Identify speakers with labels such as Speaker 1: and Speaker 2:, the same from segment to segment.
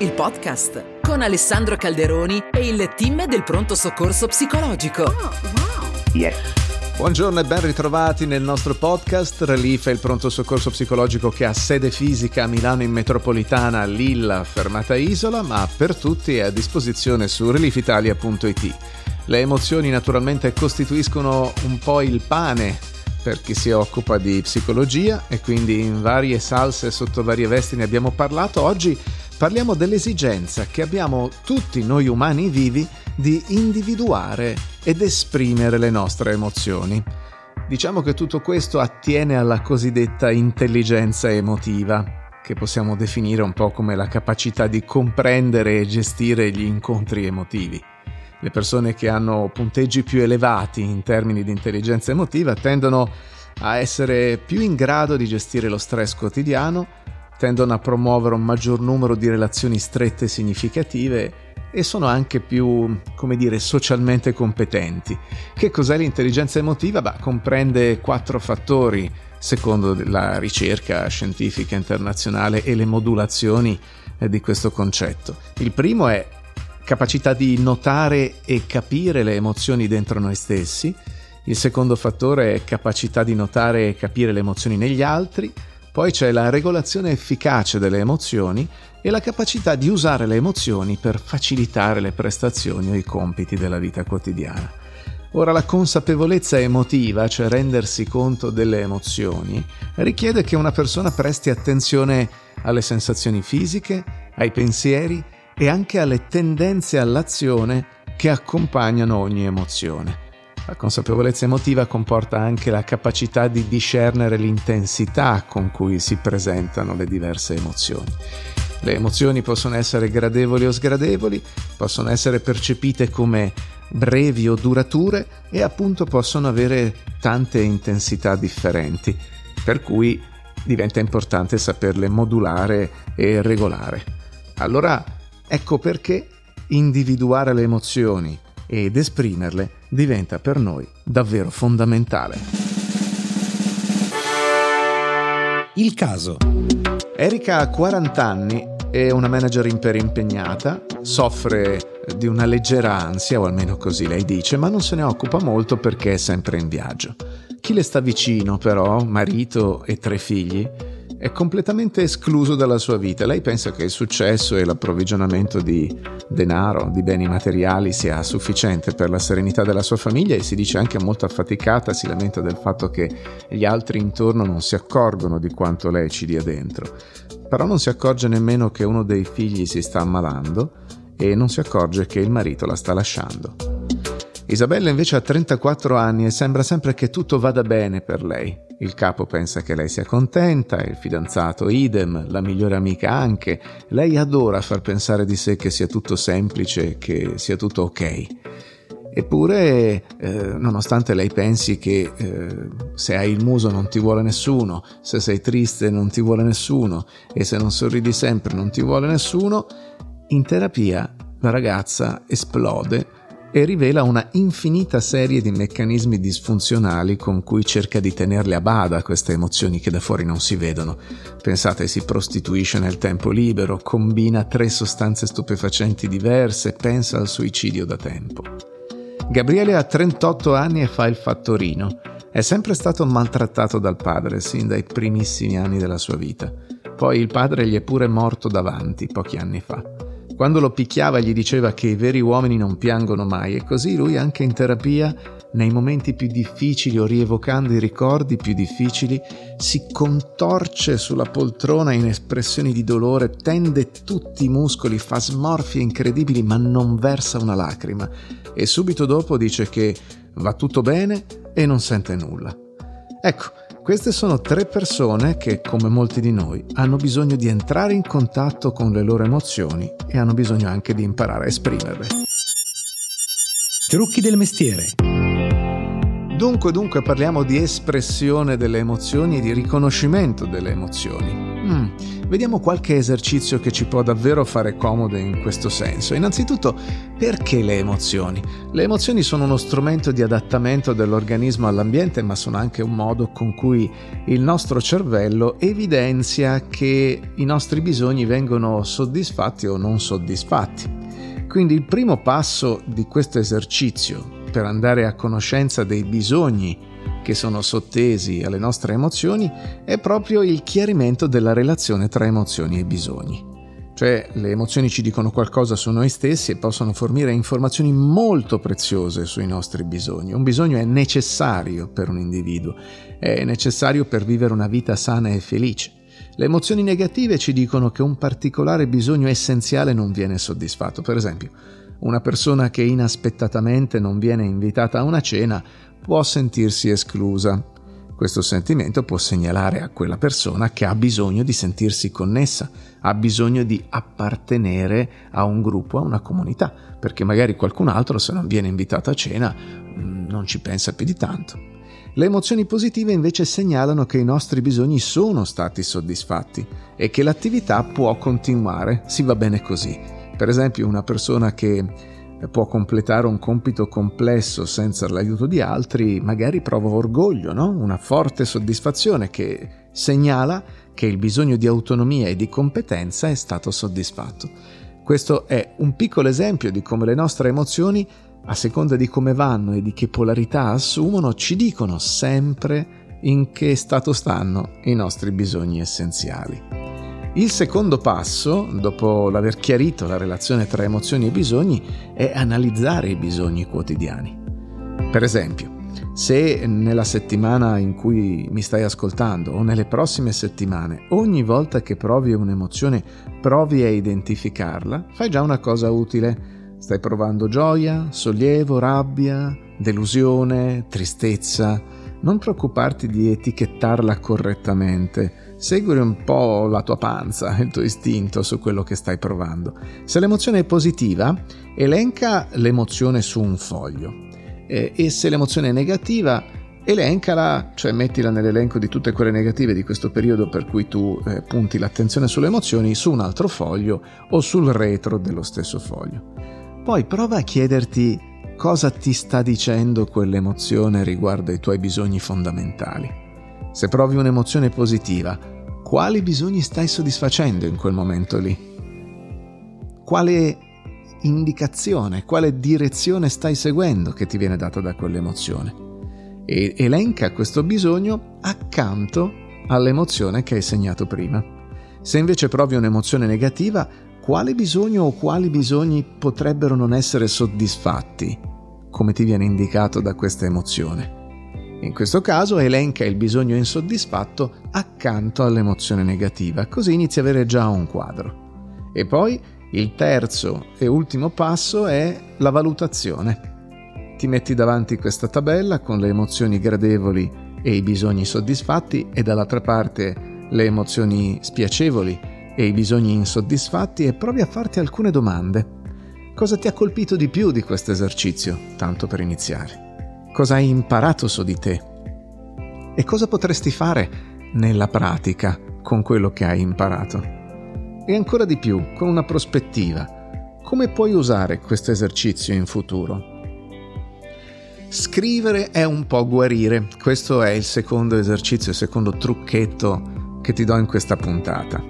Speaker 1: il podcast con Alessandro Calderoni e il team del pronto soccorso psicologico. Oh, wow.
Speaker 2: Yes. Buongiorno e ben ritrovati nel nostro podcast. Relief è il pronto soccorso psicologico che ha sede fisica a Milano in metropolitana, Lilla, fermata Isola, ma per tutti è a disposizione su reliefitalia.it. Le emozioni naturalmente costituiscono un po' il pane per chi si occupa di psicologia e quindi in varie salse sotto varie vesti ne abbiamo parlato. Oggi parliamo dell'esigenza che abbiamo tutti noi umani vivi di individuare ed esprimere le nostre emozioni. Diciamo che tutto questo attiene alla cosiddetta intelligenza emotiva, che possiamo definire un po' come la capacità di comprendere e gestire gli incontri emotivi. Le persone che hanno punteggi più elevati in termini di intelligenza emotiva tendono a essere più in grado di gestire lo stress quotidiano, tendono a promuovere un maggior numero di relazioni strette e significative e sono anche più, come dire, socialmente competenti. Che cos'è l'intelligenza emotiva? Beh, comprende quattro fattori secondo la ricerca scientifica internazionale e le modulazioni eh, di questo concetto. Il primo è capacità di notare e capire le emozioni dentro noi stessi. Il secondo fattore è capacità di notare e capire le emozioni negli altri. Poi c'è la regolazione efficace delle emozioni e la capacità di usare le emozioni per facilitare le prestazioni o i compiti della vita quotidiana. Ora la consapevolezza emotiva, cioè rendersi conto delle emozioni, richiede che una persona presti attenzione alle sensazioni fisiche, ai pensieri e anche alle tendenze all'azione che accompagnano ogni emozione. La consapevolezza emotiva comporta anche la capacità di discernere l'intensità con cui si presentano le diverse emozioni. Le emozioni possono essere gradevoli o sgradevoli, possono essere percepite come brevi o durature e appunto possono avere tante intensità differenti, per cui diventa importante saperle modulare e regolare. Allora Ecco perché individuare le emozioni ed esprimerle diventa per noi davvero fondamentale. Il caso. Erika ha 40 anni, è una manager imperimpegnata, soffre di una leggera ansia, o almeno così lei dice, ma non se ne occupa molto perché è sempre in viaggio. Chi le sta vicino, però, marito e tre figli, è completamente escluso dalla sua vita. Lei pensa che il successo e l'approvvigionamento di denaro, di beni materiali sia sufficiente per la serenità della sua famiglia e si dice anche molto affaticata, si lamenta del fatto che gli altri intorno non si accorgono di quanto lei ci dia dentro. Però non si accorge nemmeno che uno dei figli si sta ammalando e non si accorge che il marito la sta lasciando. Isabella invece ha 34 anni e sembra sempre che tutto vada bene per lei. Il capo pensa che lei sia contenta, il fidanzato idem, la migliore amica anche. Lei adora far pensare di sé che sia tutto semplice, che sia tutto ok. Eppure, eh, nonostante lei pensi che eh, se hai il muso non ti vuole nessuno, se sei triste non ti vuole nessuno e se non sorridi sempre non ti vuole nessuno, in terapia la ragazza esplode e rivela una infinita serie di meccanismi disfunzionali con cui cerca di tenerle a bada queste emozioni che da fuori non si vedono. Pensate, si prostituisce nel tempo libero, combina tre sostanze stupefacenti diverse, pensa al suicidio da tempo. Gabriele ha 38 anni e fa il fattorino. È sempre stato maltrattato dal padre sin dai primissimi anni della sua vita. Poi il padre gli è pure morto davanti pochi anni fa. Quando lo picchiava gli diceva che i veri uomini non piangono mai e così lui anche in terapia, nei momenti più difficili o rievocando i ricordi più difficili, si contorce sulla poltrona in espressioni di dolore, tende tutti i muscoli, fa smorfie incredibili ma non versa una lacrima e subito dopo dice che va tutto bene e non sente nulla. Ecco, queste sono tre persone che, come molti di noi, hanno bisogno di entrare in contatto con le loro emozioni e hanno bisogno anche di imparare a esprimerle.
Speaker 3: Trucchi del mestiere.
Speaker 2: Dunque, dunque parliamo di espressione delle emozioni e di riconoscimento delle emozioni. Mm, vediamo qualche esercizio che ci può davvero fare comodo in questo senso. Innanzitutto, perché le emozioni? Le emozioni sono uno strumento di adattamento dell'organismo all'ambiente, ma sono anche un modo con cui il nostro cervello evidenzia che i nostri bisogni vengono soddisfatti o non soddisfatti. Quindi il primo passo di questo esercizio per andare a conoscenza dei bisogni che sono sottesi alle nostre emozioni è proprio il chiarimento della relazione tra emozioni e bisogni. Cioè le emozioni ci dicono qualcosa su noi stessi e possono fornire informazioni molto preziose sui nostri bisogni. Un bisogno è necessario per un individuo, è necessario per vivere una vita sana e felice. Le emozioni negative ci dicono che un particolare bisogno essenziale non viene soddisfatto. Per esempio, una persona che inaspettatamente non viene invitata a una cena può sentirsi esclusa. Questo sentimento può segnalare a quella persona che ha bisogno di sentirsi connessa, ha bisogno di appartenere a un gruppo, a una comunità, perché magari qualcun altro se non viene invitato a cena mm, non ci pensa più di tanto. Le emozioni positive invece segnalano che i nostri bisogni sono stati soddisfatti e che l'attività può continuare, si va bene così. Per esempio una persona che può completare un compito complesso senza l'aiuto di altri, magari prova orgoglio, no? una forte soddisfazione che segnala che il bisogno di autonomia e di competenza è stato soddisfatto. Questo è un piccolo esempio di come le nostre emozioni, a seconda di come vanno e di che polarità assumono, ci dicono sempre in che stato stanno i nostri bisogni essenziali. Il secondo passo, dopo l'aver chiarito la relazione tra emozioni e bisogni, è analizzare i bisogni quotidiani. Per esempio, se nella settimana in cui mi stai ascoltando o nelle prossime settimane, ogni volta che provi un'emozione provi a identificarla, fai già una cosa utile. Stai provando gioia, sollievo, rabbia, delusione, tristezza. Non preoccuparti di etichettarla correttamente Segui un po' la tua panza, il tuo istinto su quello che stai provando. Se l'emozione è positiva, elenca l'emozione su un foglio. E se l'emozione è negativa, elencala, cioè mettila nell'elenco di tutte quelle negative di questo periodo per cui tu eh, punti l'attenzione sulle emozioni su un altro foglio o sul retro dello stesso foglio. Poi prova a chiederti cosa ti sta dicendo quell'emozione riguardo ai tuoi bisogni fondamentali. Se provi un'emozione positiva, quali bisogni stai soddisfacendo in quel momento lì? Quale indicazione, quale direzione stai seguendo che ti viene data da quell'emozione? E elenca questo bisogno accanto all'emozione che hai segnato prima. Se invece provi un'emozione negativa, quale bisogno o quali bisogni potrebbero non essere soddisfatti, come ti viene indicato da questa emozione? In questo caso elenca il bisogno insoddisfatto accanto all'emozione negativa, così inizi a avere già un quadro. E poi il terzo e ultimo passo è la valutazione. Ti metti davanti questa tabella con le emozioni gradevoli e i bisogni soddisfatti e dall'altra parte le emozioni spiacevoli e i bisogni insoddisfatti e provi a farti alcune domande. Cosa ti ha colpito di più di questo esercizio, tanto per iniziare? Cosa hai imparato su di te e cosa potresti fare nella pratica con quello che hai imparato. E ancora di più, con una prospettiva, come puoi usare questo esercizio in futuro? Scrivere è un po' guarire, questo è il secondo esercizio, il secondo trucchetto che ti do in questa puntata.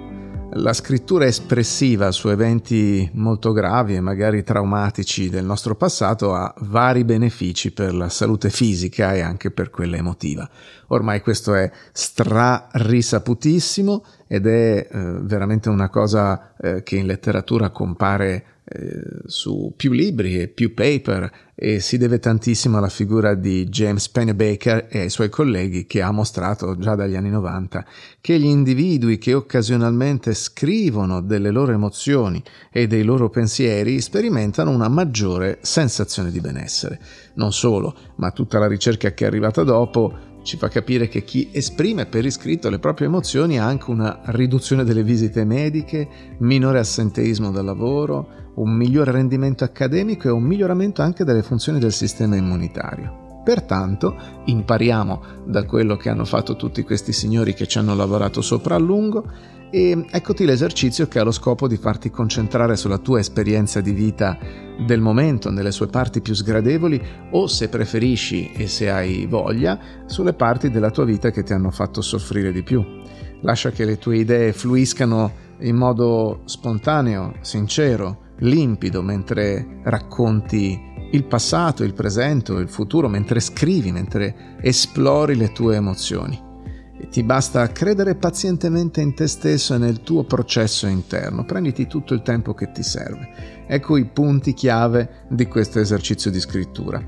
Speaker 2: La scrittura espressiva su eventi molto gravi e magari traumatici del nostro passato ha vari benefici per la salute fisica e anche per quella emotiva. Ormai questo è stra-risaputissimo ed è eh, veramente una cosa eh, che in letteratura compare eh, su più libri e più paper e si deve tantissimo alla figura di James Pennebaker e ai suoi colleghi che ha mostrato già dagli anni 90 che gli individui che occasionalmente scrivono delle loro emozioni e dei loro pensieri sperimentano una maggiore sensazione di benessere. Non solo, ma tutta la ricerca che è arrivata dopo ci fa capire che chi esprime per iscritto le proprie emozioni ha anche una riduzione delle visite mediche, minore assenteismo dal lavoro, un migliore rendimento accademico e un miglioramento anche delle funzioni del sistema immunitario. Pertanto impariamo da quello che hanno fatto tutti questi signori che ci hanno lavorato sopra a lungo e eccoti l'esercizio che ha lo scopo di farti concentrare sulla tua esperienza di vita del momento, nelle sue parti più sgradevoli o se preferisci e se hai voglia, sulle parti della tua vita che ti hanno fatto soffrire di più. Lascia che le tue idee fluiscano in modo spontaneo, sincero, limpido mentre racconti il passato, il presente, il futuro, mentre scrivi, mentre esplori le tue emozioni ti basta credere pazientemente in te stesso e nel tuo processo interno. Prenditi tutto il tempo che ti serve. Ecco i punti chiave di questo esercizio di scrittura.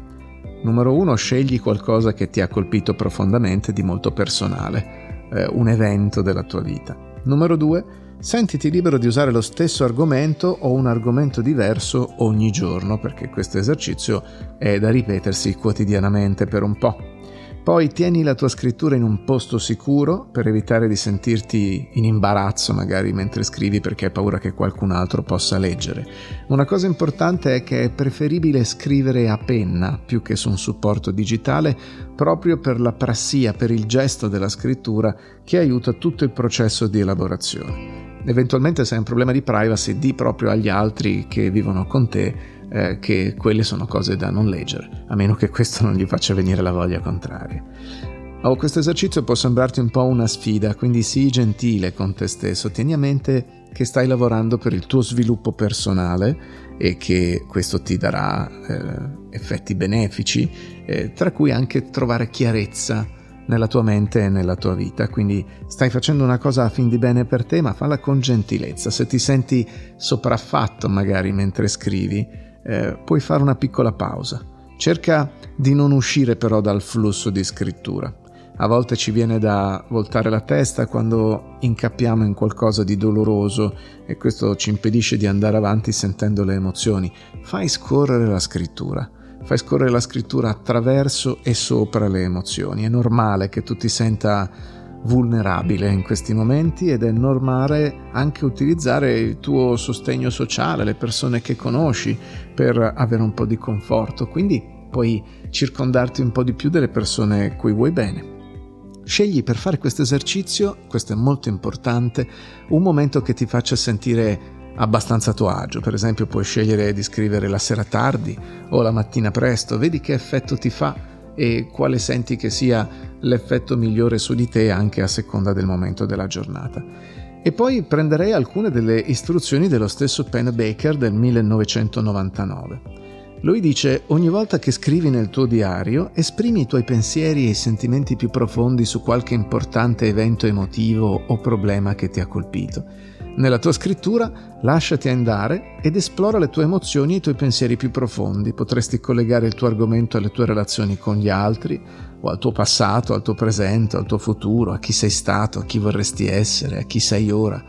Speaker 2: Numero uno, scegli qualcosa che ti ha colpito profondamente di molto personale, eh, un evento della tua vita. Numero due, sentiti libero di usare lo stesso argomento o un argomento diverso ogni giorno, perché questo esercizio è da ripetersi quotidianamente per un po'. Poi tieni la tua scrittura in un posto sicuro per evitare di sentirti in imbarazzo magari mentre scrivi perché hai paura che qualcun altro possa leggere. Una cosa importante è che è preferibile scrivere a penna più che su un supporto digitale proprio per la prassia, per il gesto della scrittura che aiuta tutto il processo di elaborazione. Eventualmente se hai un problema di privacy di proprio agli altri che vivono con te eh, che quelle sono cose da non leggere, a meno che questo non gli faccia venire la voglia contraria. Oh, questo esercizio può sembrarti un po' una sfida, quindi sii gentile con te stesso, tieni a mente che stai lavorando per il tuo sviluppo personale e che questo ti darà eh, effetti benefici, eh, tra cui anche trovare chiarezza nella tua mente e nella tua vita. Quindi stai facendo una cosa a fin di bene per te, ma falla con gentilezza. Se ti senti sopraffatto magari mentre scrivi, eh, puoi fare una piccola pausa. Cerca di non uscire però dal flusso di scrittura. A volte ci viene da voltare la testa quando incappiamo in qualcosa di doloroso e questo ci impedisce di andare avanti sentendo le emozioni. Fai scorrere la scrittura. Fai scorrere la scrittura attraverso e sopra le emozioni. È normale che tu ti senta vulnerabile in questi momenti ed è normale anche utilizzare il tuo sostegno sociale, le persone che conosci per avere un po' di conforto, quindi puoi circondarti un po' di più delle persone cui vuoi bene. Scegli per fare questo esercizio, questo è molto importante, un momento che ti faccia sentire abbastanza a tuo agio. Per esempio puoi scegliere di scrivere la sera tardi o la mattina presto, vedi che effetto ti fa e quale senti che sia l'effetto migliore su di te anche a seconda del momento della giornata. E poi prenderei alcune delle istruzioni dello stesso Penn Baker del 1999. Lui dice, ogni volta che scrivi nel tuo diario, esprimi i tuoi pensieri e i sentimenti più profondi su qualche importante evento emotivo o problema che ti ha colpito. Nella tua scrittura lasciati andare ed esplora le tue emozioni e i tuoi pensieri più profondi. Potresti collegare il tuo argomento alle tue relazioni con gli altri, o al tuo passato, al tuo presente, al tuo futuro, a chi sei stato, a chi vorresti essere, a chi sei ora.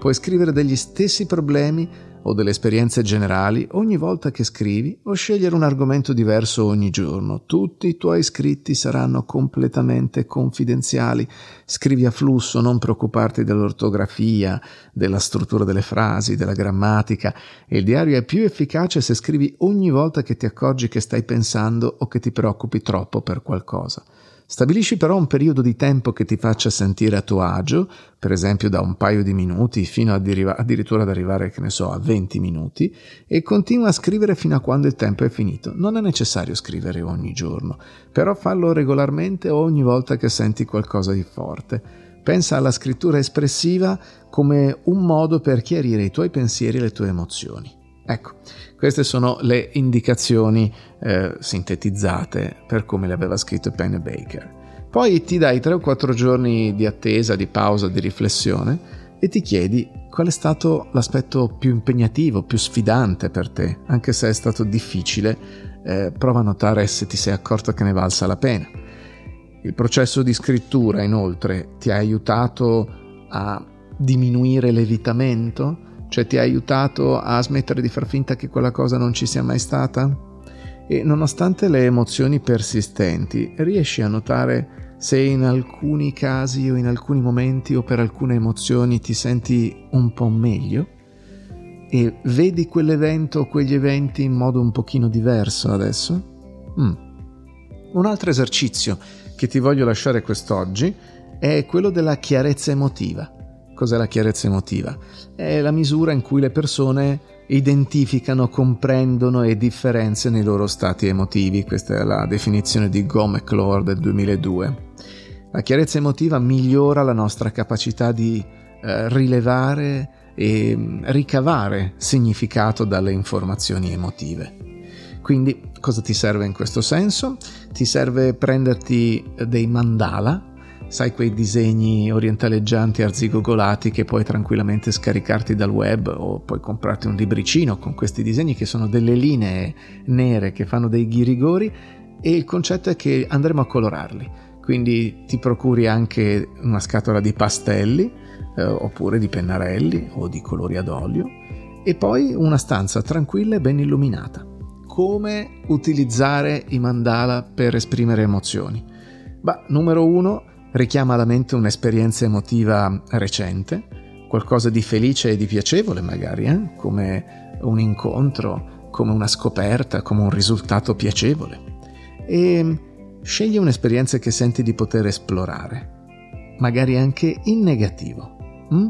Speaker 2: Puoi scrivere degli stessi problemi o delle esperienze generali ogni volta che scrivi o scegliere un argomento diverso ogni giorno. Tutti i tuoi scritti saranno completamente confidenziali. Scrivi a flusso, non preoccuparti dell'ortografia, della struttura delle frasi, della grammatica. Il diario è più efficace se scrivi ogni volta che ti accorgi che stai pensando o che ti preoccupi troppo per qualcosa. Stabilisci però un periodo di tempo che ti faccia sentire a tuo agio, per esempio da un paio di minuti fino addirittura ad arrivare, che ne so, a 20 minuti, e continua a scrivere fino a quando il tempo è finito. Non è necessario scrivere ogni giorno, però fallo regolarmente ogni volta che senti qualcosa di forte. Pensa alla scrittura espressiva come un modo per chiarire i tuoi pensieri e le tue emozioni. Ecco, queste sono le indicazioni eh, sintetizzate per come le aveva scritto Penn Baker. Poi ti dai 3 o 4 giorni di attesa, di pausa, di riflessione e ti chiedi qual è stato l'aspetto più impegnativo, più sfidante per te, anche se è stato difficile, eh, prova a notare se ti sei accorto che ne valsa la pena. Il processo di scrittura, inoltre, ti ha aiutato a diminuire l'evitamento? Cioè ti ha aiutato a smettere di far finta che quella cosa non ci sia mai stata? E nonostante le emozioni persistenti, riesci a notare se in alcuni casi o in alcuni momenti o per alcune emozioni ti senti un po' meglio? E vedi quell'evento o quegli eventi in modo un pochino diverso adesso? Mm. Un altro esercizio che ti voglio lasciare quest'oggi è quello della chiarezza emotiva. Cos'è la chiarezza emotiva? È la misura in cui le persone identificano, comprendono e differenziano i loro stati emotivi. Questa è la definizione di Go McClure del 2002. La chiarezza emotiva migliora la nostra capacità di eh, rilevare e mm, ricavare significato dalle informazioni emotive. Quindi cosa ti serve in questo senso? Ti serve prenderti dei mandala sai quei disegni orientaleggianti arzigogolati che puoi tranquillamente scaricarti dal web o puoi comprarti un libricino con questi disegni che sono delle linee nere che fanno dei ghirigori e il concetto è che andremo a colorarli. Quindi ti procuri anche una scatola di pastelli eh, oppure di pennarelli o di colori ad olio e poi una stanza tranquilla e ben illuminata. Come utilizzare i mandala per esprimere emozioni? Beh, numero uno, richiama alla mente un'esperienza emotiva recente, qualcosa di felice e di piacevole magari, eh? come un incontro, come una scoperta, come un risultato piacevole. E scegli un'esperienza che senti di poter esplorare, magari anche in negativo. Hm?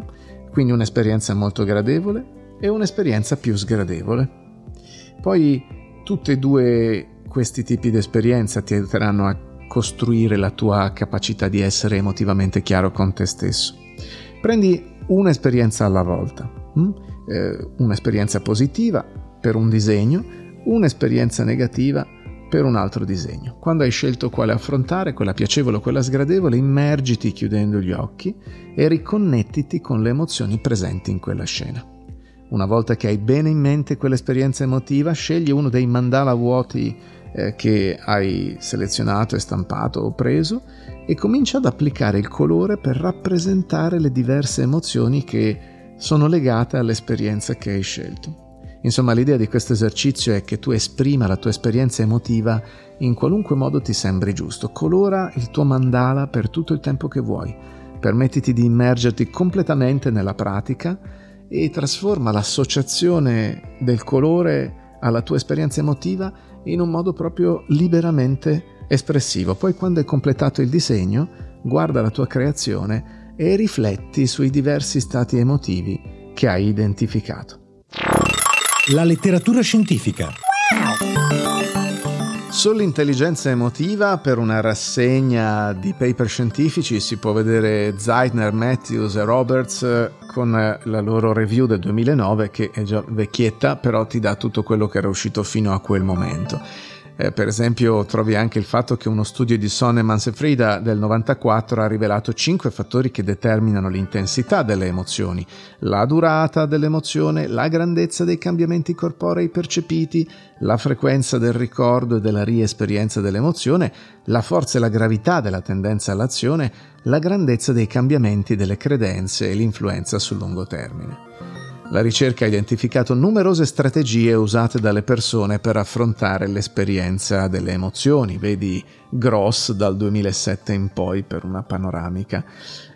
Speaker 2: Quindi un'esperienza molto gradevole e un'esperienza più sgradevole. Poi tutti e due questi tipi di esperienza ti aiuteranno a costruire la tua capacità di essere emotivamente chiaro con te stesso. Prendi un'esperienza alla volta, hm? eh, un'esperienza positiva per un disegno, un'esperienza negativa per un altro disegno. Quando hai scelto quale affrontare, quella piacevole o quella sgradevole, immergiti chiudendo gli occhi e riconnettiti con le emozioni presenti in quella scena. Una volta che hai bene in mente quell'esperienza emotiva, scegli uno dei mandala vuoti eh, che hai selezionato e stampato o preso e comincia ad applicare il colore per rappresentare le diverse emozioni che sono legate all'esperienza che hai scelto. Insomma, l'idea di questo esercizio è che tu esprima la tua esperienza emotiva in qualunque modo ti sembri giusto. Colora il tuo mandala per tutto il tempo che vuoi. Permettiti di immergerti completamente nella pratica e trasforma l'associazione del colore alla tua esperienza emotiva in un modo proprio liberamente espressivo. Poi quando hai completato il disegno, guarda la tua creazione e rifletti sui diversi stati emotivi che hai identificato.
Speaker 3: La letteratura scientifica.
Speaker 2: Sull'intelligenza emotiva, per una rassegna di paper scientifici, si può vedere Zeitner, Matthews e Roberts con la loro review del 2009, che è già vecchietta, però ti dà tutto quello che era uscito fino a quel momento. Eh, per esempio trovi anche il fatto che uno studio di Sonnemans e del 94 ha rivelato 5 fattori che determinano l'intensità delle emozioni, la durata dell'emozione, la grandezza dei cambiamenti corporei percepiti, la frequenza del ricordo e della riesperienza dell'emozione, la forza e la gravità della tendenza all'azione, la grandezza dei cambiamenti delle credenze e l'influenza sul lungo termine. La ricerca ha identificato numerose strategie usate dalle persone per affrontare l'esperienza delle emozioni, vedi Gross dal 2007 in poi per una panoramica.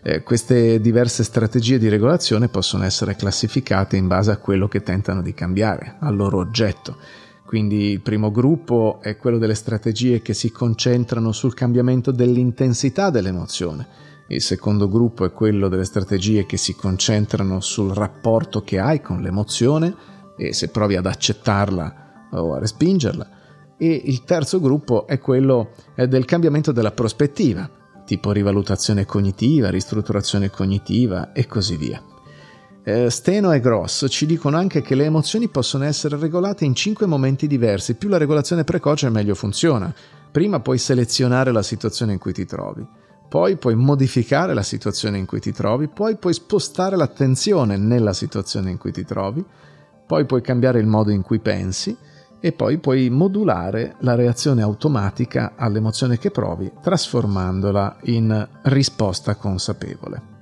Speaker 2: Eh, queste diverse strategie di regolazione possono essere classificate in base a quello che tentano di cambiare, al loro oggetto. Quindi il primo gruppo è quello delle strategie che si concentrano sul cambiamento dell'intensità dell'emozione il secondo gruppo è quello delle strategie che si concentrano sul rapporto che hai con l'emozione e se provi ad accettarla o a respingerla. E il terzo gruppo è quello del cambiamento della prospettiva, tipo rivalutazione cognitiva, ristrutturazione cognitiva e così via. Eh, Steno e Gross ci dicono anche che le emozioni possono essere regolate in cinque momenti diversi. Più la regolazione precoce meglio funziona. Prima puoi selezionare la situazione in cui ti trovi poi puoi modificare la situazione in cui ti trovi, poi puoi spostare l'attenzione nella situazione in cui ti trovi, poi puoi cambiare il modo in cui pensi e poi puoi modulare la reazione automatica all'emozione che provi trasformandola in risposta consapevole.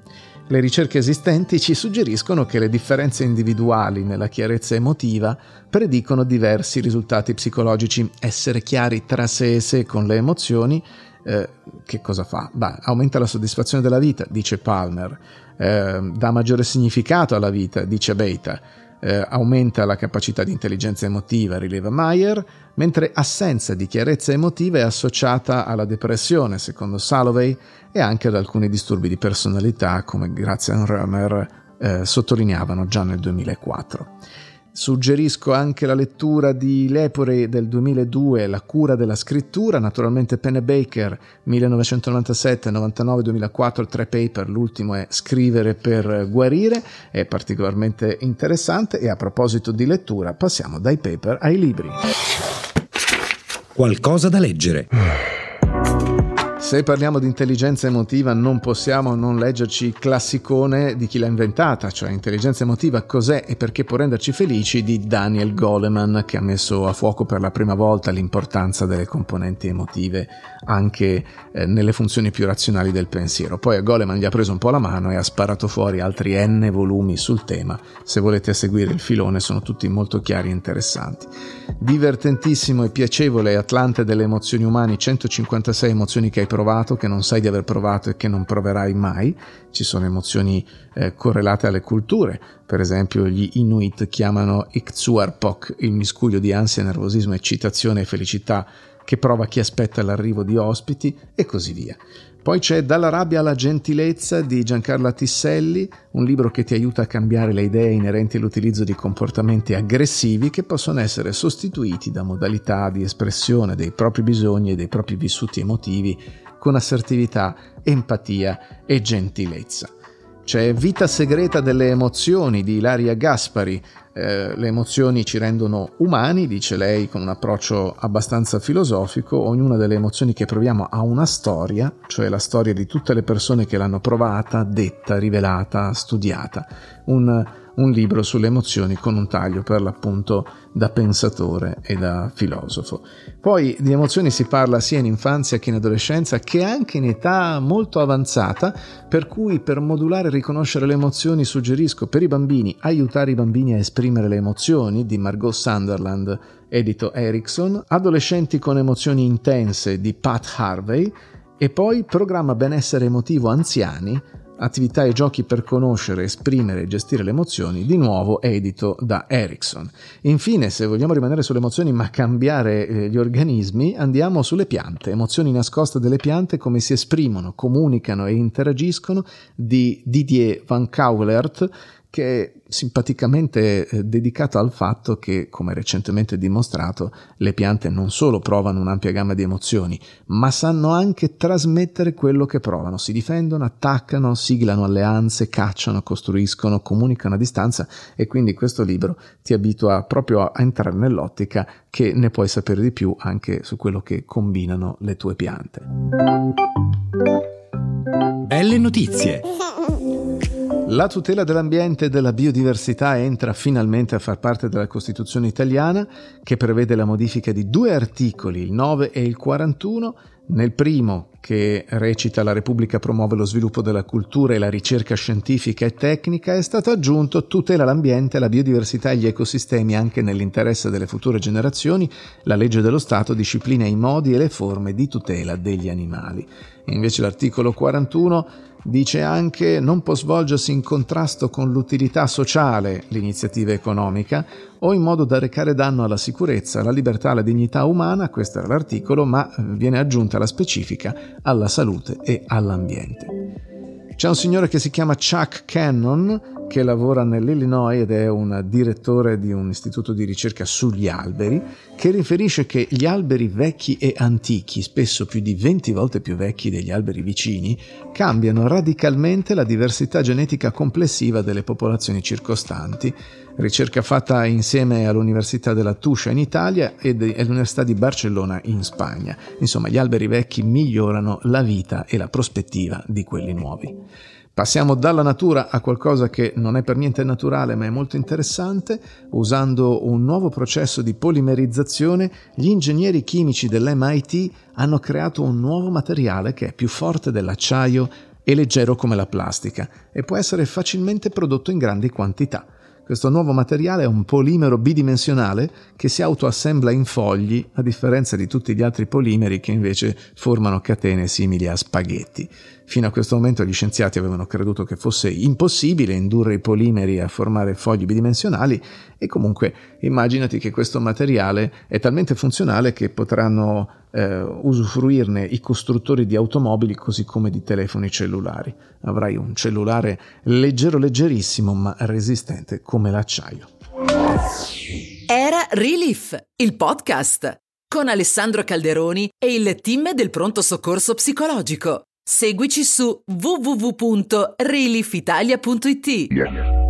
Speaker 2: Le ricerche esistenti ci suggeriscono che le differenze individuali nella chiarezza emotiva predicono diversi risultati psicologici. Essere chiari tra sé e sé con le emozioni eh, che cosa fa? Beh, aumenta la soddisfazione della vita, dice Palmer, eh, dà maggiore significato alla vita, dice Beta, eh, aumenta la capacità di intelligenza emotiva, rileva Meyer, mentre assenza di chiarezza emotiva è associata alla depressione, secondo Salovey, e anche ad alcuni disturbi di personalità, come Grazian Römer eh, sottolineavano già nel 2004. Suggerisco anche la lettura di Lepore del 2002, La cura della scrittura, naturalmente Pennebaker 1997, 99, 2004, tre paper, l'ultimo è Scrivere per guarire, è particolarmente interessante e a proposito di lettura passiamo dai paper ai libri.
Speaker 3: Qualcosa da leggere.
Speaker 2: Se parliamo di intelligenza emotiva non possiamo non leggerci il classicone di chi l'ha inventata, cioè intelligenza emotiva cos'è e perché può renderci felici di Daniel Goleman che ha messo a fuoco per la prima volta l'importanza delle componenti emotive anche eh, nelle funzioni più razionali del pensiero. Poi a Goleman gli ha preso un po' la mano e ha sparato fuori altri n volumi sul tema. Se volete seguire il filone sono tutti molto chiari e interessanti. Divertentissimo e piacevole Atlante delle emozioni umane, 156 emozioni che hai provato, che non sai di aver provato e che non proverai mai. Ci sono emozioni eh, correlate alle culture, per esempio gli Inuit chiamano Iktsuarpok il miscuglio di ansia, nervosismo, eccitazione e felicità che prova chi aspetta l'arrivo di ospiti e così via. Poi c'è Dalla rabbia alla gentilezza di Giancarla Tisselli, un libro che ti aiuta a cambiare le idee inerenti all'utilizzo di comportamenti aggressivi che possono essere sostituiti da modalità di espressione dei propri bisogni e dei propri vissuti emotivi con assertività, empatia e gentilezza. C'è Vita segreta delle emozioni di Ilaria Gaspari. Eh, le emozioni ci rendono umani, dice lei con un approccio abbastanza filosofico. Ognuna delle emozioni che proviamo ha una storia, cioè la storia di tutte le persone che l'hanno provata, detta, rivelata, studiata. Un un libro sulle emozioni con un taglio per l'appunto da pensatore e da filosofo. Poi di emozioni si parla sia in infanzia che in adolescenza che anche in età molto avanzata, per cui per modulare e riconoscere le emozioni suggerisco per i bambini aiutare i bambini a esprimere le emozioni di Margot Sunderland, edito Erickson, adolescenti con emozioni intense di Pat Harvey e poi programma benessere emotivo anziani Attività e giochi per conoscere, esprimere e gestire le emozioni, di nuovo edito da Erickson. Infine, se vogliamo rimanere sulle emozioni ma cambiare eh, gli organismi, andiamo sulle piante. Emozioni nascoste delle piante, come si esprimono, comunicano e interagiscono, di Didier Van Cauwelert, che è simpaticamente eh, dedicato al fatto che, come recentemente dimostrato, le piante non solo provano un'ampia gamma di emozioni, ma sanno anche trasmettere quello che provano. Si difendono, attaccano, siglano alleanze, cacciano, costruiscono, comunicano a distanza e quindi questo libro ti abitua proprio a entrare nell'ottica che ne puoi sapere di più anche su quello che combinano le tue piante.
Speaker 3: Belle notizie!
Speaker 2: La tutela dell'ambiente e della biodiversità entra finalmente a far parte della Costituzione italiana, che prevede la modifica di due articoli, il 9 e il 41. Nel primo, che recita La Repubblica promuove lo sviluppo della cultura e la ricerca scientifica e tecnica, è stato aggiunto tutela l'ambiente, la biodiversità e gli ecosistemi anche nell'interesse delle future generazioni. La legge dello Stato disciplina i modi e le forme di tutela degli animali. Invece l'articolo 41 Dice anche non può svolgersi in contrasto con l'utilità sociale l'iniziativa economica o in modo da recare danno alla sicurezza, alla libertà, alla dignità umana, questo era l'articolo, ma eh, viene aggiunta la specifica alla salute e all'ambiente. C'è un signore che si chiama Chuck Cannon che lavora nell'Illinois ed è un direttore di un istituto di ricerca sugli alberi, che riferisce che gli alberi vecchi e antichi, spesso più di 20 volte più vecchi degli alberi vicini, cambiano radicalmente la diversità genetica complessiva delle popolazioni circostanti. Ricerca fatta insieme all'Università della Tuscia in Italia e all'Università di Barcellona in Spagna. Insomma, gli alberi vecchi migliorano la vita e la prospettiva di quelli nuovi. Passiamo dalla natura a qualcosa che non è per niente naturale ma è molto interessante. Usando un nuovo processo di polimerizzazione, gli ingegneri chimici dell'MIT hanno creato un nuovo materiale che è più forte dell'acciaio e leggero come la plastica e può essere facilmente prodotto in grandi quantità. Questo nuovo materiale è un polimero bidimensionale che si autoassembla in fogli, a differenza di tutti gli altri polimeri che invece formano catene simili a spaghetti. Fino a questo momento gli scienziati avevano creduto che fosse impossibile indurre i polimeri a formare fogli bidimensionali e comunque immaginati che questo materiale è talmente funzionale che potranno eh, usufruirne i costruttori di automobili così come di telefoni cellulari. Avrai un cellulare leggero leggerissimo ma resistente come l'acciaio.
Speaker 1: Era Relief, il podcast con Alessandro Calderoni e il team del pronto soccorso psicologico. Seguici su www.reliefitalia.it.